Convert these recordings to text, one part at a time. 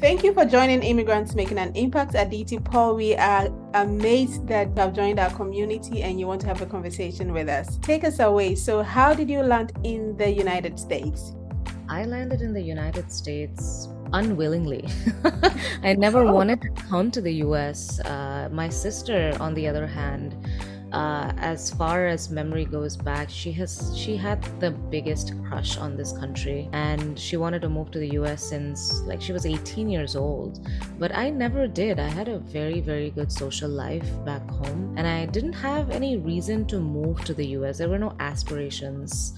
Thank you for joining Immigrants Making an Impact Aditi Paul. We are amazed that you have joined our community and you want to have a conversation with us. Take us away. So, how did you land in the United States? I landed in the United States unwillingly. I never oh. wanted to come to the US. Uh, my sister, on the other hand, uh, as far as memory goes back, she has she had the biggest crush on this country, and she wanted to move to the U.S. since like she was 18 years old. But I never did. I had a very very good social life back home, and I didn't have any reason to move to the U.S. There were no aspirations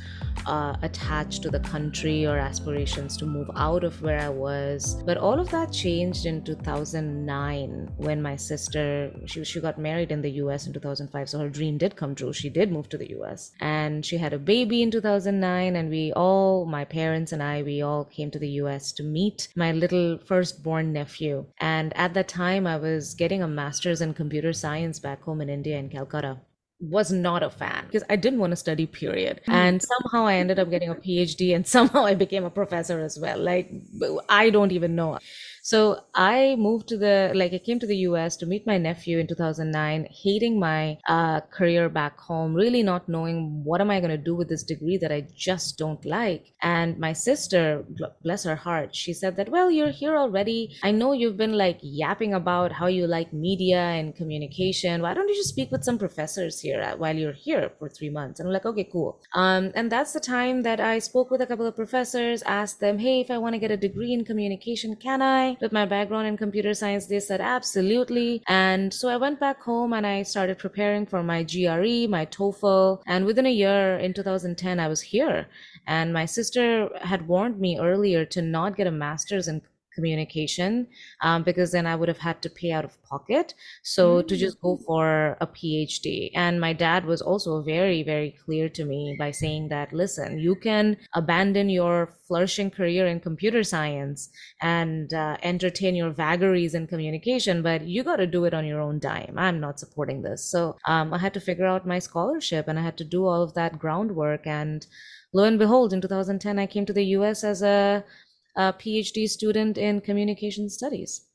uh, attached to the country or aspirations to move out of where I was. But all of that changed in 2009 when my sister she she got married in the U.S. in 2005. So her dream did come true. She did move to the US and she had a baby in 2009. And we all, my parents and I, we all came to the US to meet my little firstborn nephew. And at that time, I was getting a master's in computer science back home in India in Calcutta was not a fan because I didn't want to study, period. Hmm. And somehow I ended up getting a PhD and somehow I became a professor as well. Like, I don't even know. So I moved to the, like, I came to the US to meet my nephew in 2009, hating my uh, career back home, really not knowing what am I going to do with this degree that I just don't like. And my sister, bless her heart, she said that, well, you're here already. I know you've been like yapping about how you like media and communication. Why don't you just speak with some professors here while you're here for three months? And I'm like, okay, cool. Um, and that's the time that I spoke with a couple of professors, asked them, hey, if I want to get a degree in communication, can I? With my background in computer science? They said absolutely. And so I went back home and I started preparing for my GRE, my TOEFL. And within a year in 2010, I was here. And my sister had warned me earlier to not get a master's in communication um, because then I would have had to pay out of pocket. So mm-hmm. to just go mm. for a PhD. And my dad was also very, very clear to me by saying that, listen, you can abandon your flourishing career in computer science and uh, entertain your vagaries in communication, but you got to do it on your own dime. I'm not supporting this. So um, I had to figure out my scholarship and I had to do all of that groundwork. And lo and behold, in 2010, I came to the US as a a PhD student in communication studies.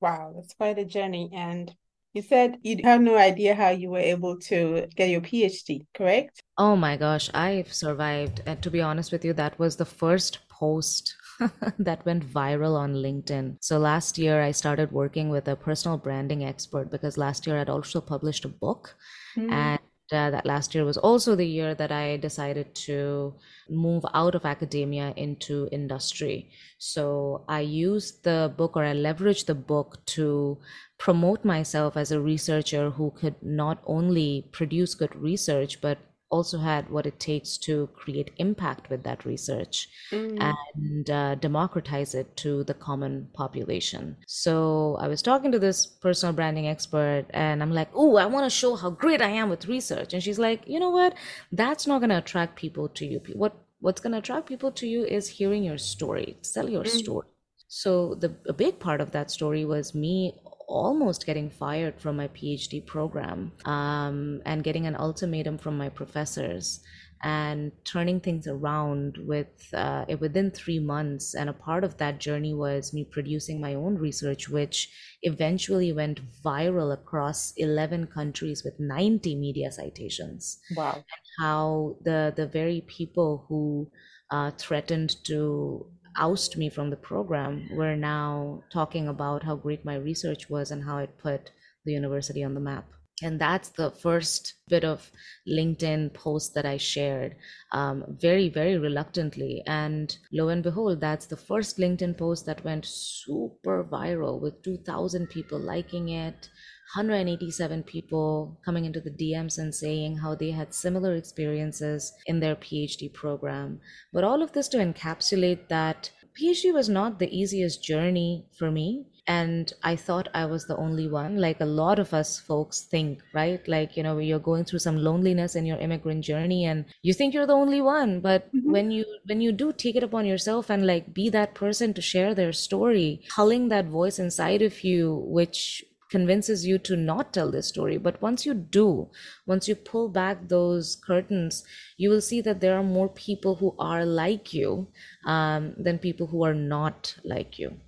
Wow, that's quite a journey. And you said you had no idea how you were able to get your PhD, correct? Oh my gosh, I've survived. And to be honest with you, that was the first post that went viral on LinkedIn. So last year, I started working with a personal branding expert because last year I'd also published a book. Mm. And uh, that last year was also the year that I decided to move out of academia into industry. So I used the book or I leveraged the book to promote myself as a researcher who could not only produce good research, but also had what it takes to create impact with that research mm. and uh, democratize it to the common population. So I was talking to this personal branding expert, and I'm like, "Oh, I want to show how great I am with research," and she's like, "You know what? That's not going to attract people to you. What what's going to attract people to you is hearing your story, sell your mm. story." So the a big part of that story was me almost getting fired from my PhD program um, and getting an ultimatum from my professors and turning things around with uh, within three months. And a part of that journey was me producing my own research, which eventually went viral across 11 countries with 90 media citations. Wow. And how the, the very people who uh, threatened to oust me from the program were now talking about how great my research was and how it put the university on the map. And that's the first bit of LinkedIn post that I shared um, very, very reluctantly. And lo and behold, that's the first LinkedIn post that went super viral with 2,000 people liking it, 187 people coming into the DMs and saying how they had similar experiences in their PhD program. But all of this to encapsulate that PhD was not the easiest journey for me. And I thought I was the only one, like a lot of us folks think, right? Like, you know, you're going through some loneliness in your immigrant journey and you think you're the only one. But mm-hmm. when you when you do take it upon yourself and like be that person to share their story, culling that voice inside of you, which convinces you to not tell this story. But once you do, once you pull back those curtains, you will see that there are more people who are like you um, than people who are not like you.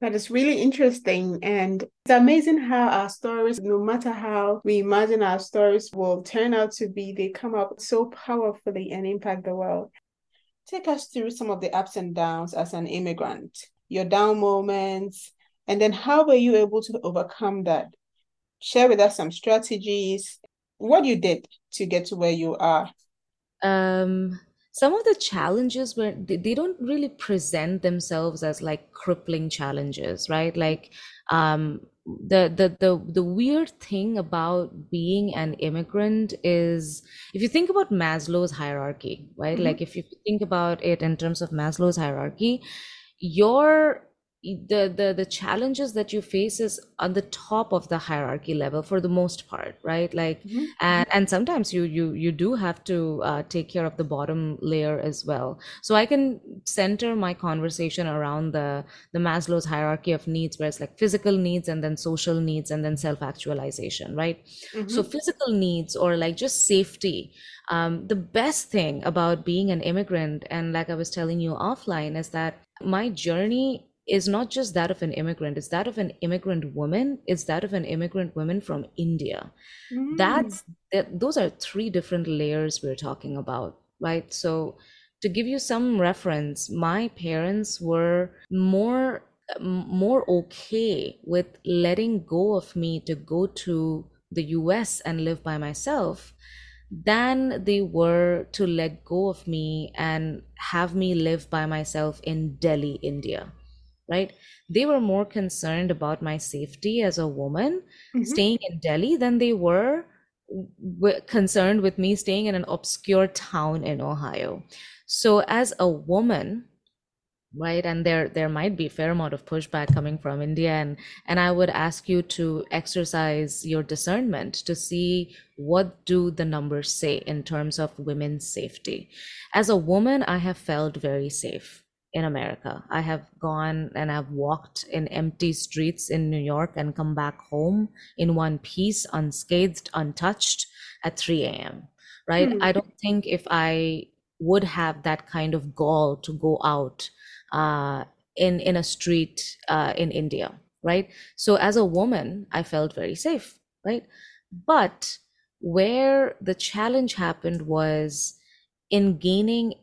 That is really interesting. And it's amazing how our stories, no matter how we imagine our stories will turn out to be, they come up so powerfully and impact the world. Take us through some of the ups and downs as an immigrant, your down moments, and then how were you able to overcome that? Share with us some strategies, what you did to get to where you are. Um, some of the challenges were they, don't really present themselves as like crippling challenges right like um the, the the the weird thing about being an immigrant is if you think about Maslow's hierarchy, right? Mm-hmm. Like if you think about it in terms of Maslow's hierarchy, your the the the challenges that you face is on the top of the hierarchy level for the most part right like mm-hmm. and and sometimes you you you do have to uh, take care of the bottom layer as well so i can center my conversation around the the maslow's hierarchy of needs where it's like physical needs and then social needs and then self actualization right mm-hmm. so physical needs or like just safety um, the best thing about being an immigrant and like i was telling you offline is that my journey is not just that of an immigrant it's that of an immigrant woman it's that of an immigrant woman from india. Mm. that's that, those are three different layers we're talking about right? So to give you some reference my parents were more more okay with letting go of me to go to the US and live by myself than they were to let go of me and have me live by myself in Delhi, India right? They were more concerned about my safety as a woman mm-hmm. staying in Delhi than they were w- concerned with me staying in an obscure town in Ohio. So as a woman, right and there there might be a fair amount of pushback coming from india and and i would ask you to exercise your discernment to see what do the numbers say in terms of women's safety as a woman i have felt very safe in America. I have gone and I've walked in empty streets in New York and come back home in one piece, unscathed, untouched at 3 a.m. Right? Mm-hmm. I don't think if I would have that kind of gall to go out uh, in in a street uh, in India, right? So as a woman, I felt very safe, right? But where the challenge happened was in gaining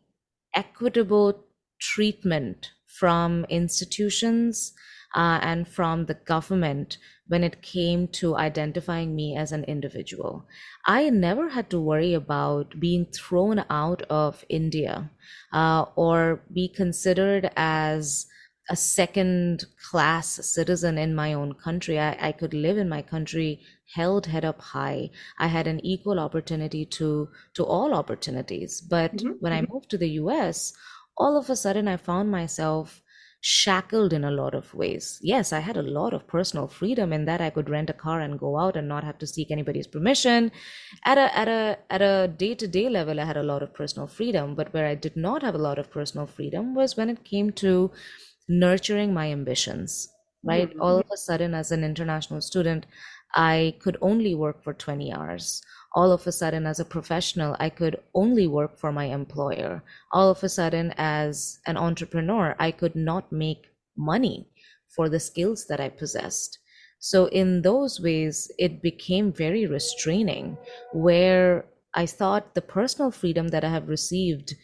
equitable treatment from institutions uh, and from the government when it came to identifying me as an individual. I never had to worry about being thrown out of India uh, or be considered as a second class citizen in my own country. I, I could live in my country held head up high. I had an equal opportunity to to all opportunities. But mm-hmm. when I mm-hmm. moved to the US, all of a sudden I found myself shackled in a lot of ways. Yes, I had a lot of personal freedom in that I could rent a car and go out and not have to seek anybody's permission. At a at a at a day-to-day level I had a lot of personal freedom, but where I did not have a lot of personal freedom was when it came to nurturing my ambitions. Right? Mm-hmm. All of a sudden as an international student, I could only work for 20 hours. All of a sudden as a professional i could only work for my employer. All of a sudden as an entrepreneur i could not make money for the skills that i possessed. So in those ways it became very restraining where i thought the personal freedom that i have received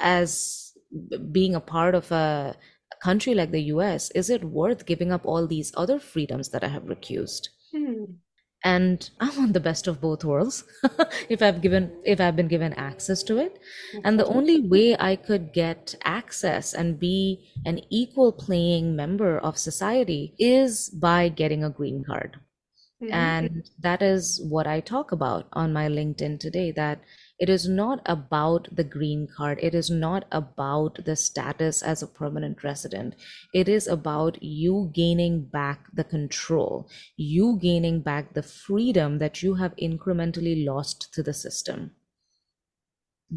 as being a part of a, country like the US, is it worth giving up all these other freedoms that I have recused? And i want the best of both worlds if i've given if i've been given access to it. And the only way i could get access and be an equal playing member of society is by getting a green card. Mm-hmm. and that is what i talk about on my linkedin today that it is not about the green card. It is not about the status as a permanent resident. It is about you gaining back the control, you gaining back the freedom that you have incrementally lost to the system.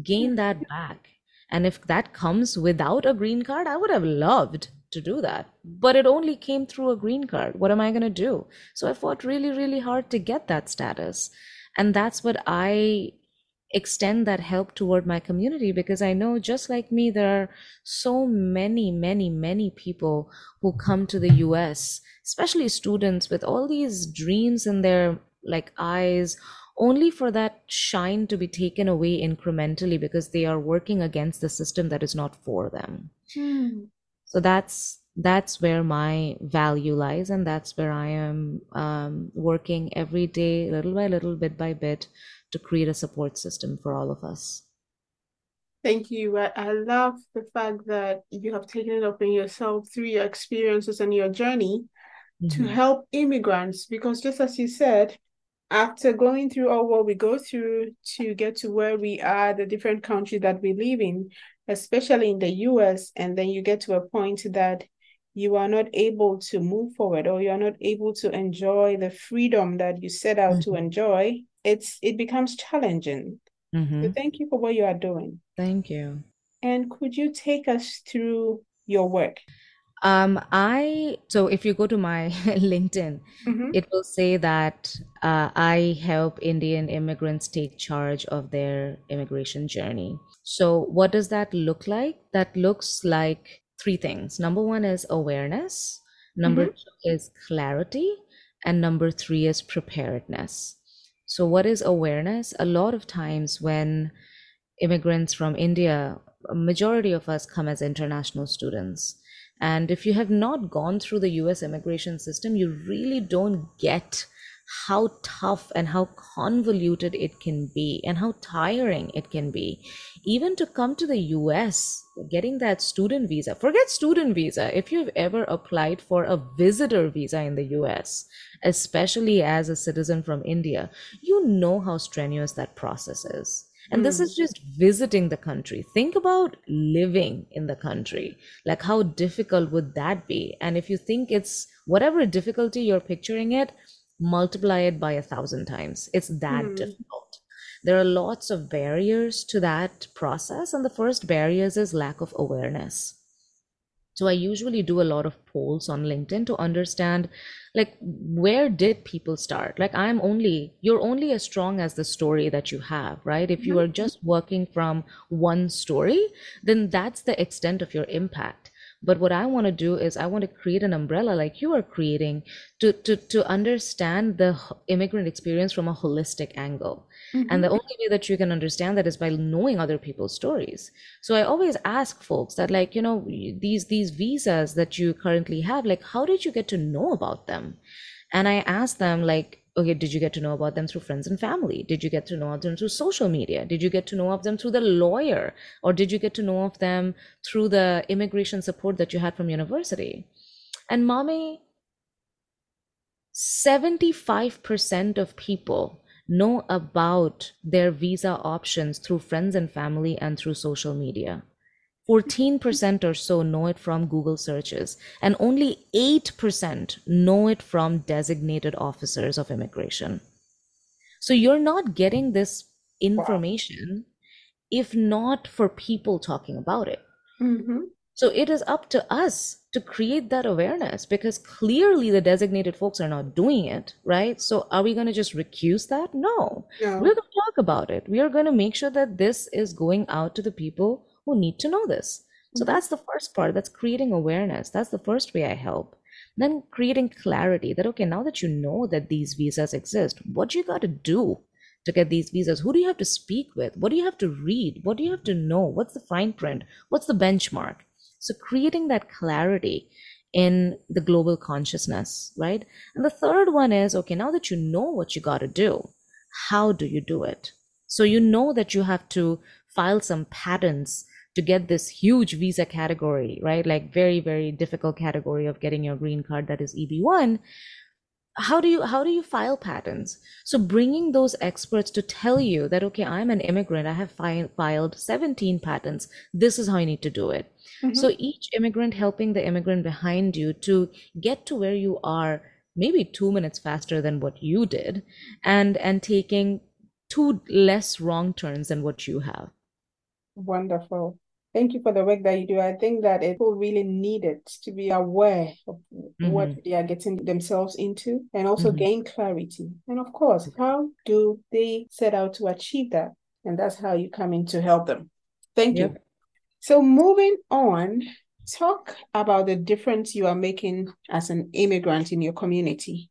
Gain that back. And if that comes without a green card, I would have loved to do that. But it only came through a green card. What am I going to do? So I fought really, really hard to get that status. And that's what I extend that help toward my community because I know just like me, there are so many, many, many people who come to the US, especially students with all these dreams in their like eyes only for that shine to be taken away incrementally because they are working against the system that is not for them. Hmm. So that's that's where my value lies and that's where i am um, working every day little by little bit by bit to create a support system for all of us. Thank you. I, I love the fact that you have taken it up upon yourself through your experiences and your journey mm-hmm. to help immigrants because just as you said, after going through all what we go through to get to where we are, the different countries that we live in, especially in the US, and then you get to a point that you are not able to move forward or you are not able to enjoy the freedom that you set out mm-hmm. to enjoy it's it becomes challenging. Mm-hmm. So thank you for what you are doing. Thank you. And could you take us through your work? Um, I so if you go to my LinkedIn, mm-hmm. it will say that uh, I help Indian immigrants take charge of their immigration journey. So what does that look like? That looks like three things. Number one is awareness. Number mm-hmm. two is clarity, and number three is preparedness. So, what is awareness? A lot of times when immigrants from India, a majority of us come as international students. And if you have not gone through the US immigration system, you really don't get how tough and how convoluted it can be and how tiring it can be. Even to come to the US, getting that student visa, forget student visa. If you've ever applied for a visitor visa in the US, especially as a citizen from India, you know how strenuous that process is. And mm. this is hmm. just visiting the country. Think about living in the country. Like, how difficult would that be? And if you think it's whatever difficulty you're picturing it, multiply it by a thousand times. It's that mm. difficult. There are lots of barriers to that process. And the first barriers is lack of awareness. So I usually do a lot of polls on LinkedIn to understand like where did people start? Like I'm only you're only as strong as the story that you have, right? If you mm-hmm. are just working from one story, then that's the extent of your impact. But what I want to do is I want to create an umbrella like you are creating to to to understand the immigrant experience from a holistic angle. Mm-hmm. And the only way that you can understand that is by knowing other people's stories. So I always ask folks that like, you know, these these visas that you currently have, like how did you get to know about them? And I ask them like, okay, did you get to know about them through friends and family? Did you get to know of them through social media? Did you get to know of them through the lawyer? Or did you get to know of them through the immigration support that you had from university? And Mami, 75% of people know about their visa options through friends and family and through social media. 14% or so know it from Google searches, and only 8% know it from designated officers of immigration. So you're not getting this information wow. if not for people talking about it. Mm-hmm. So it is up to us to create that awareness because clearly the designated folks are not doing it, right? So are we going to just recuse that? No. Yeah. We're going to talk about it. We are going to make sure that this is going out to the people who need to know this. So mm-hmm. that's the first part. That's creating awareness. That's the first way I help. Then creating clarity that, okay, now that you know that these visas exist, what do you got to do to get these visas? Who do you have to speak with? What do you have to read? What do you have to know? What's the fine print? What's the benchmark? So creating that clarity in the global consciousness, right? And the third one is okay, now that you know what you got to do, how do you do it? So you know that you have to file some patents to get this huge visa category, right? Like very, very difficult category of getting your green card that is EB1 how do you how do you file patents? So bringing those experts to tell you that okay i'm an immigrant i have fi- filed 17 patents this is how you need to do it. Mm-hmm. so each immigrant helping the immigrant behind you to get to where you are maybe 2 minutes faster than what you did and and taking two less wrong turns than what you have. Wonderful Thank you for the work that you do. I think that people really need it to be aware of mm-hmm. what they are getting themselves into and also mm-hmm. gain clarity. And of course, how do they set out to achieve that? And that's how you come in to help them. Thank yep. you. So, moving on, talk about the difference you are making as an immigrant in your community.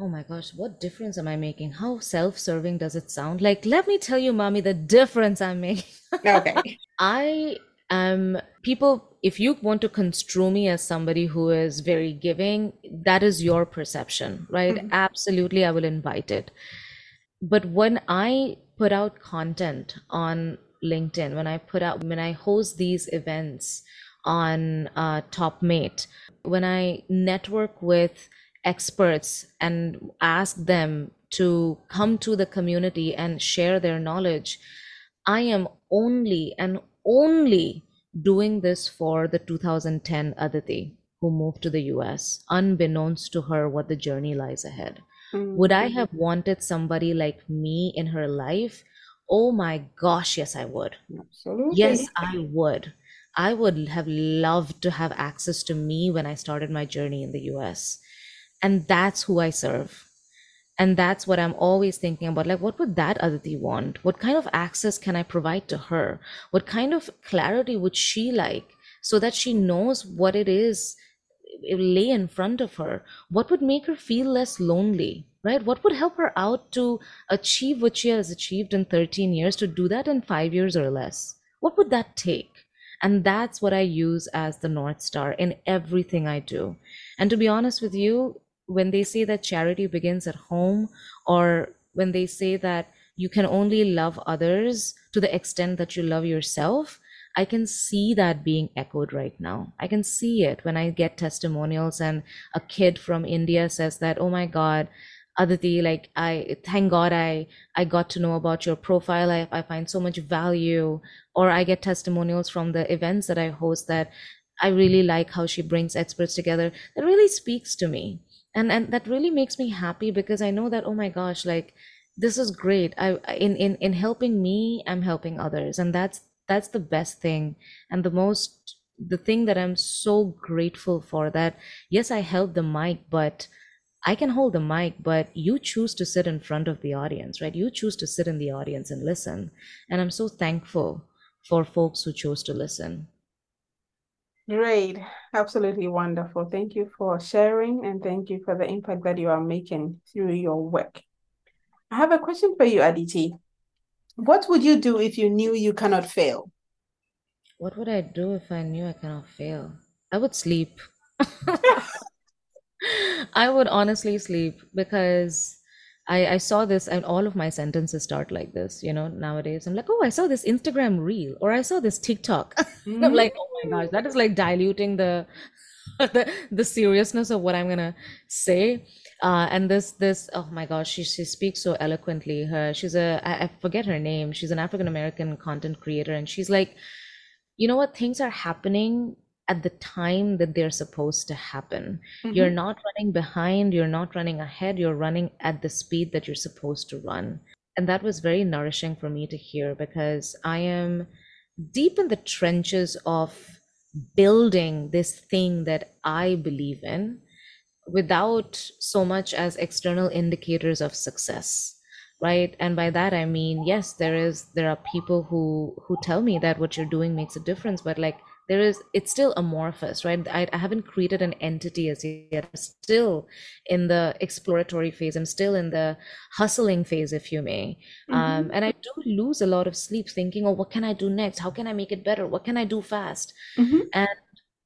Oh my gosh, what difference am I making? How self serving does it sound? Like, let me tell you, Mami, the difference I'm making. okay. I am, people, if you want to construe me as somebody who is very giving, that is your perception, right? Mm-hmm. Absolutely, I will invite it. But when I put out content on LinkedIn, when I put out, when I host these events on uh, Topmate, when I network with experts and ask them to come to the community and share their knowledge. I am only and only doing this for the 2010 Aditi who moved to the US, unbeknownst to her what the journey lies ahead. Mm-hmm. Would I have wanted somebody like me in her life? Oh my gosh, yes, I would. Absolutely. Yes, I would. I would have loved to have access to me when I started my journey in the US and that's who i serve and that's what i'm always thinking about like what would that aditi want? What kind of access can i provide to her? What kind of clarity would she like so that she knows what it is lay in front of her? What would make her feel less lonely right? What would help her out to achieve what she has achieved in 13 years to do that in 5 years or less? What would that take? And that's what i use as the north star in everything i do. And to be honest with you when they say that charity begins at home or when they say that you can only love others to the extent that you love yourself i can see that being echoed right now. I can see it when i get testimonials and a kid from india says that oh my god aditi like i thank god i i got to know about your profile. I, I find so much value. Or i get testimonials from the events that i host that i really like how she brings experts together that really speaks to me and and that really makes me happy because i know that oh my gosh like this is great. I in in in helping me i'm helping others. And that's that's the best thing. And the most the thing that i'm so grateful for that yes i held the mic but i can hold the mic but you choose to sit in front of the audience right? You choose to sit in the audience and listen. And i'm so thankful for folks who chose to listen Great. Absolutely wonderful. Thank you for sharing and thank you for the impact that you are making through your work. I have a question for you, Aditi. What would you do if you knew you cannot fail? What would I do if I knew I cannot fail? I would sleep. I would honestly sleep because I, I saw this and all of my sentences start like this, you know, nowadays. I'm like, oh, I saw this Instagram reel or I saw this TikTok. Mm-hmm. I'm like, oh my gosh, that is like diluting the the, the seriousness of what I'm gonna say. Uh, and this this oh my gosh, she she speaks so eloquently. Her she's a I, I forget her name. She's an African American content creator, and she's like, you know what, things are happening at the time that they're supposed to happen. Mm-hmm. You're not running behind, you're not running ahead, you're running at the speed that you're supposed to run. And that was very nourishing for me to hear because I am deep in the trenches of building this thing that I believe in without so much as external indicators of success right and by that i mean yes there is there are people who who tell me that what you're doing makes a difference but like there is it's still amorphous right? I, I haven't created an entity as yet. I'm still in the exploratory phase. I'm still in the hustling phase if you may. Mm-hmm. um, and i do lose a lot of sleep thinking oh what can i do next? How can i make it better? What can i do fast? Mm-hmm. and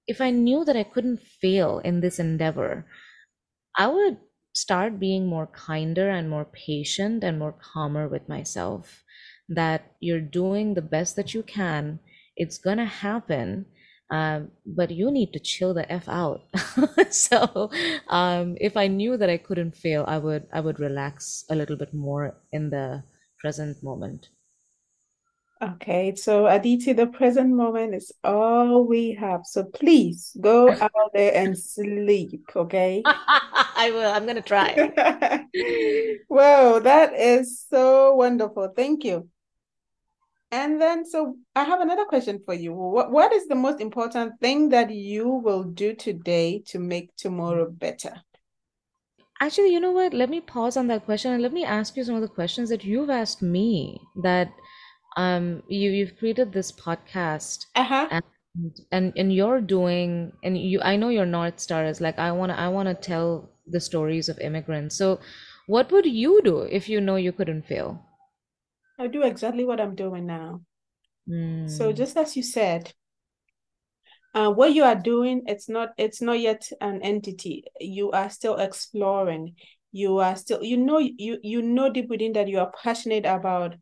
if i knew that i couldn't fail in this endeavor i would start being more kinder and more patient and more calmer with myself that you're doing the best that you can it's gonna happen um, but you need to chill the f out. So um, if i knew that i couldn't fail i would i would relax a little bit more in the present moment. Okay so aditi the present moment is all we have. So please go out there and sleep okay? I will i'm gonna try. Wow that is so wonderful. Thank you and then, so I have another question for you. What What is the most important thing that you will do today to make tomorrow better? Actually, you know what? Let me pause on that question and let me ask you some of the questions that you've asked me. That um, you you've created this podcast, Uh-huh. and and and you're doing, and you I know your North Star is like I wanna I wanna tell the stories of immigrants. So, what would you do if you know you couldn't fail? I do exactly what I'm doing now. So Mm, just as you said, uh, what you are doing, it's not it's not yet an entity. You are still exploring. You are still you know you you know deep within that you are passionate about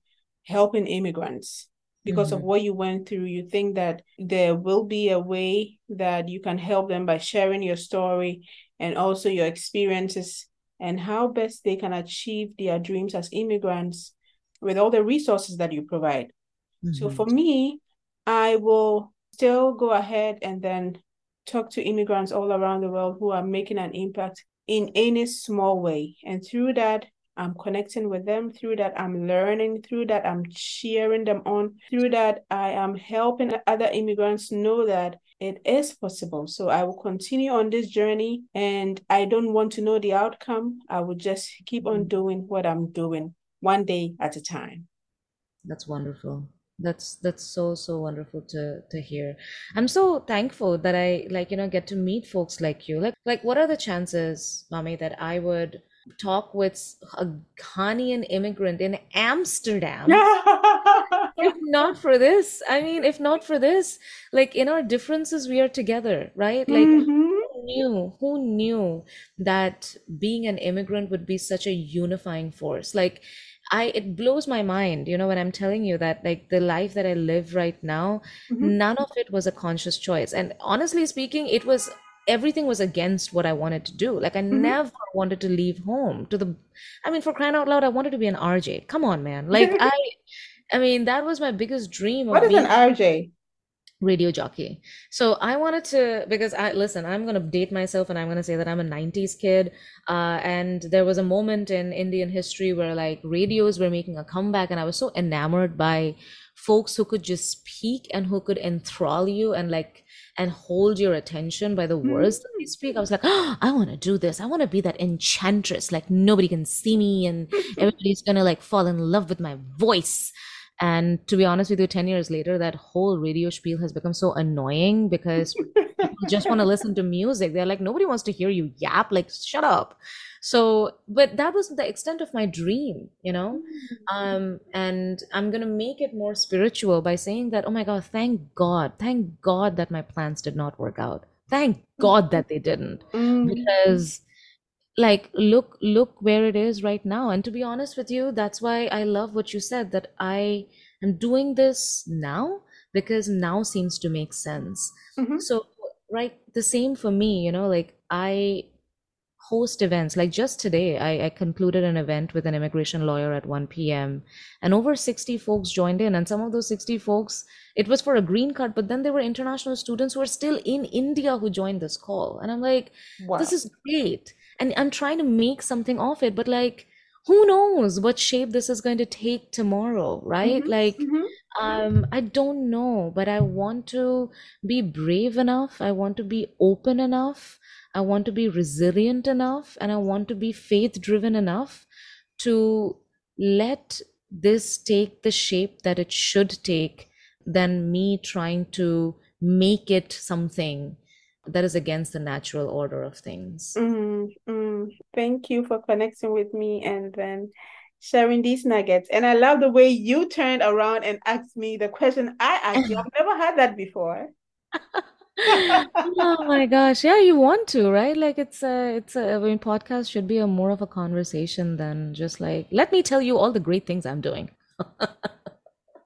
helping immigrants because of mhm, what you went through. You think that there will be a way that you can help them by sharing your story and also your experiences and how best they can achieve their dreams as immigrants with all the resources that you provide. So mm-hmm. for me, I will still go ahead and then talk to immigrants all around the world who are making an impact in any small way. And through that, I'm connecting with them. Through that, I'm learning. Through that, I'm cheering them on. Through that, I am helping other immigrants know that it is possible. So I will continue on this journey and I don't want to know the outcome. I will just keep on mm-hmm. doing what I'm doing one day at a time. That's wonderful. That's that's so so wonderful to to hear. I'm so thankful that I like you know get to meet folks like you. Like like what are the chances, Mami, that I would talk with a Ghanaian immigrant in Amsterdam? If not for this, I mean, if not for this, like in our differences, we are together, right? Like hmm who knew? Who knew that being an immigrant would be such a unifying force? Like I, it blows my mind, you know, when I'm telling you that like the life that I live right now, hmm none of it was a conscious choice. And honestly speaking, it was everything was against what I wanted to do. Like I hmm never wanted to leave home to the, I mean, for crying out loud, I wanted to be an RJ. Come on, man. Like I, I mean, that was my biggest dream What of is an RJ? Radio jockey. So I wanted to because I listen, I'm gonna date myself and I'm gonna say that I'm a 90s kid. Uh, and there was a moment in Indian history where like radios were making a comeback, and I was so enamored by folks who could just speak and who could enthrall you and like and hold your attention by the words that they speak. I was like, oh, I want to do this. I want to be that enchantress. Like nobody can see me and everybody's gonna like fall in love with my voice. And to be honest with you, 10 years later, that whole radio spiel has become so annoying because people just want to listen to music. They're like, nobody wants to hear you yap, like, shut up. So, but that was the extent of my dream, you know? Um, and I'm gonna make it more spiritual by saying that, oh my God, thank God, thank God that my plans did not work out. Thank God that they didn't. Mm, Because like look look where it is right now. And to be honest with you that's why i love what you said that i am doing this now because now seems to make sense. Mhm, so right the same for me you know like i host events. Like just today I, I concluded an event with an immigration lawyer at 1 p.m and over 60 folks joined in. And some of those 60 folks it was for a green card but then there were international students who are still in india who joined this call. And i'm like this is great and i'm trying to make something of it but like who knows what shape this is going to take tomorrow right? Mhm, like mhm, um i don't know but i want to be brave enough. I want to be open enough. I want to be resilient enough and i want to be faith driven enough to let this take the shape that it should take than me trying to make it something that is against the natural order of things. mm, mm. Thank you for connecting with me and then sharing these nuggets. And I love the way you turned around and asked me the question I asked you. I've never had that before. Oh my gosh. Yeah, you want to, right? Like it's a, it's a, I mean, podcast should be a more of a conversation than just like, let me tell you all the great things I'm doing.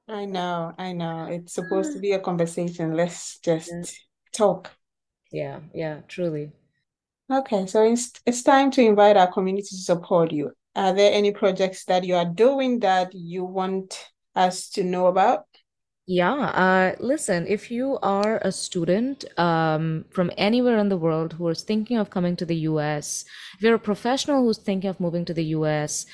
I know, I know. It's supposed to be a conversation. Let's just Yeah, talk. Yeah, yeah, truly. Okay, so it's it's time to invite our community to support you. Are there any projects that you are doing that you want us to know about? Yeah, uh, listen, if you are a student um, from anywhere in the world who is thinking of coming to the US, if you're a professional who's thinking of moving to the US,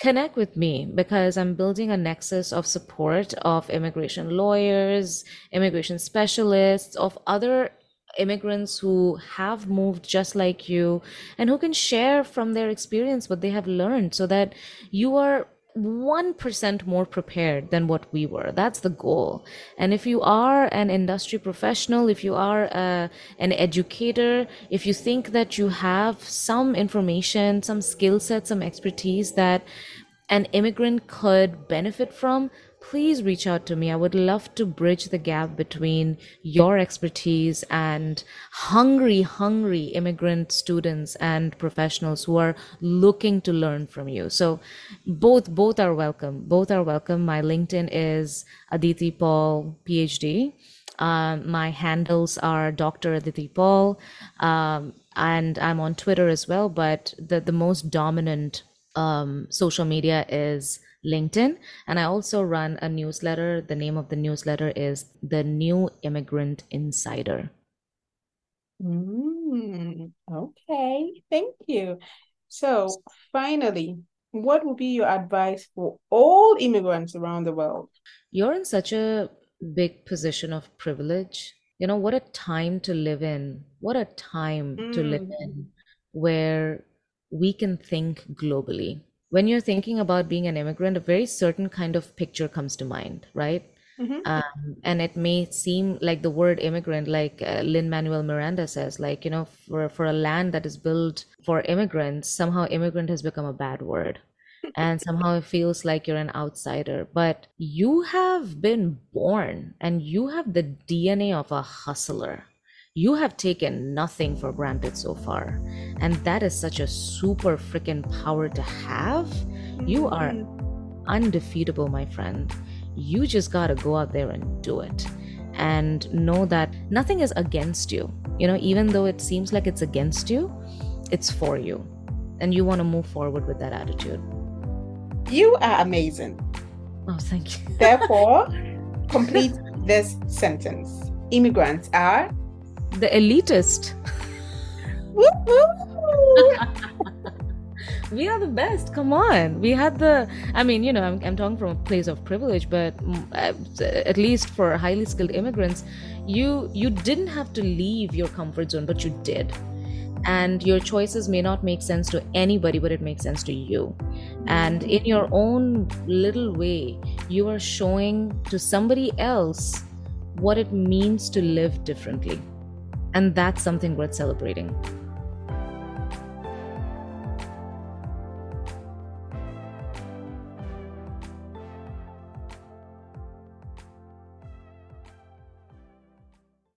connect with me because I'm building a nexus of support of immigration lawyers, immigration specialists, of other immigrants who have moved just like you and who can share from their experience what they have learned so that you are 1% more prepared than what we were. That's the goal. And if you are an industry professional, if you are uh, an educator, if you think that you have some information, some skill set, some expertise that an immigrant could benefit from, please reach out to me. I would love to bridge the gap between your expertise and hungry, hungry immigrant students and professionals who are looking to learn from you. So both, both are welcome. Both are welcome. My LinkedIn is Aditi Paul, PhD. Um, my handles are Dr. Aditi Paul. Um, and I'm on Twitter as well, but the, the most dominant um, social media is LinkedIn. And I also run a newsletter. The name of the newsletter is The New Immigrant Insider. Mm, okay, thank you. So, finally, what would be your advice for all immigrants around the world? You're in such a big position of privilege. You know, what a time to live in. What a time mm. to live mm. in where we can think globally when you're thinking about being an immigrant, a very certain kind of picture comes to mind, right? Mm-hmm. Um, and it may seem like the word immigrant, like uh, Lin Manuel Miranda says, like, you know, for, for a land that is built for immigrants, somehow immigrant has become a bad word. and somehow it feels like you're an outsider. But you have been born and you have the DNA of a hustler you have taken nothing for granted so far. And that is such a super freaking power to have. You are undefeatable, my friend. You just gotta go out there and do it. And know that nothing is against you. You know, even though it seems like it's against you, it's for you. And you wanna move forward with that attitude. You are amazing. Oh, thank you. Therefore, complete this sentence. Immigrants are the elitist. we are the best. Come on. We had the, I mean, you know, I'm, I'm talking from a place of privilege, but mm, uh, at least for highly skilled immigrants, you you didn't have to leave your comfort zone, but you did. And your choices may not make sense to anybody, but it makes sense to you. And in your own little way, you are showing to somebody else what it means to live differently. And that's something worth celebrating.